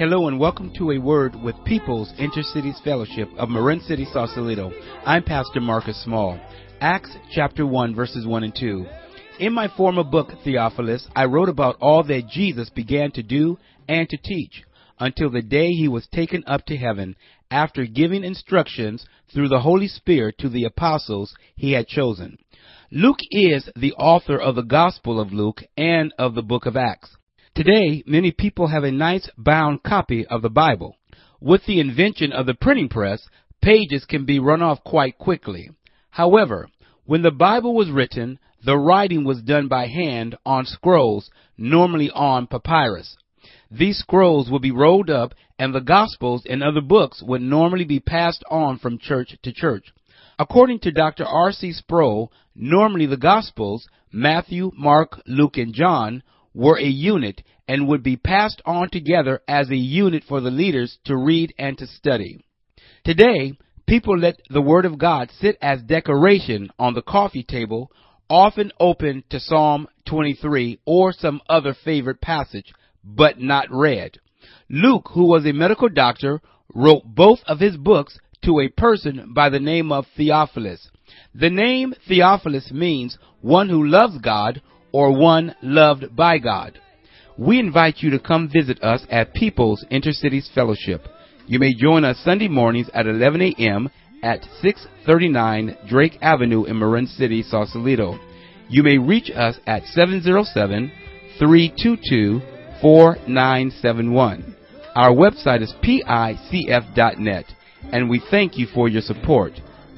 Hello and welcome to a word with People's Intercities Fellowship of Marin City, Sausalito. I'm Pastor Marcus Small. Acts chapter 1 verses 1 and 2. In my former book, Theophilus, I wrote about all that Jesus began to do and to teach until the day he was taken up to heaven after giving instructions through the Holy Spirit to the apostles he had chosen. Luke is the author of the Gospel of Luke and of the book of Acts. Today, many people have a nice bound copy of the Bible. With the invention of the printing press, pages can be run off quite quickly. However, when the Bible was written, the writing was done by hand on scrolls, normally on papyrus. These scrolls would be rolled up and the Gospels and other books would normally be passed on from church to church. According to Dr. R.C. Sproul, normally the Gospels, Matthew, Mark, Luke, and John, were a unit and would be passed on together as a unit for the leaders to read and to study. Today, people let the Word of God sit as decoration on the coffee table, often open to Psalm 23 or some other favorite passage, but not read. Luke, who was a medical doctor, wrote both of his books to a person by the name of Theophilus. The name Theophilus means one who loves God or one loved by God. We invite you to come visit us at People's Intercities Fellowship. You may join us Sunday mornings at 11 a.m. at 639 Drake Avenue in Marin City, Sausalito. You may reach us at 707 322 4971. Our website is picf.net, and we thank you for your support.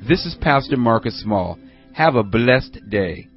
This is Pastor Marcus Small. Have a blessed day.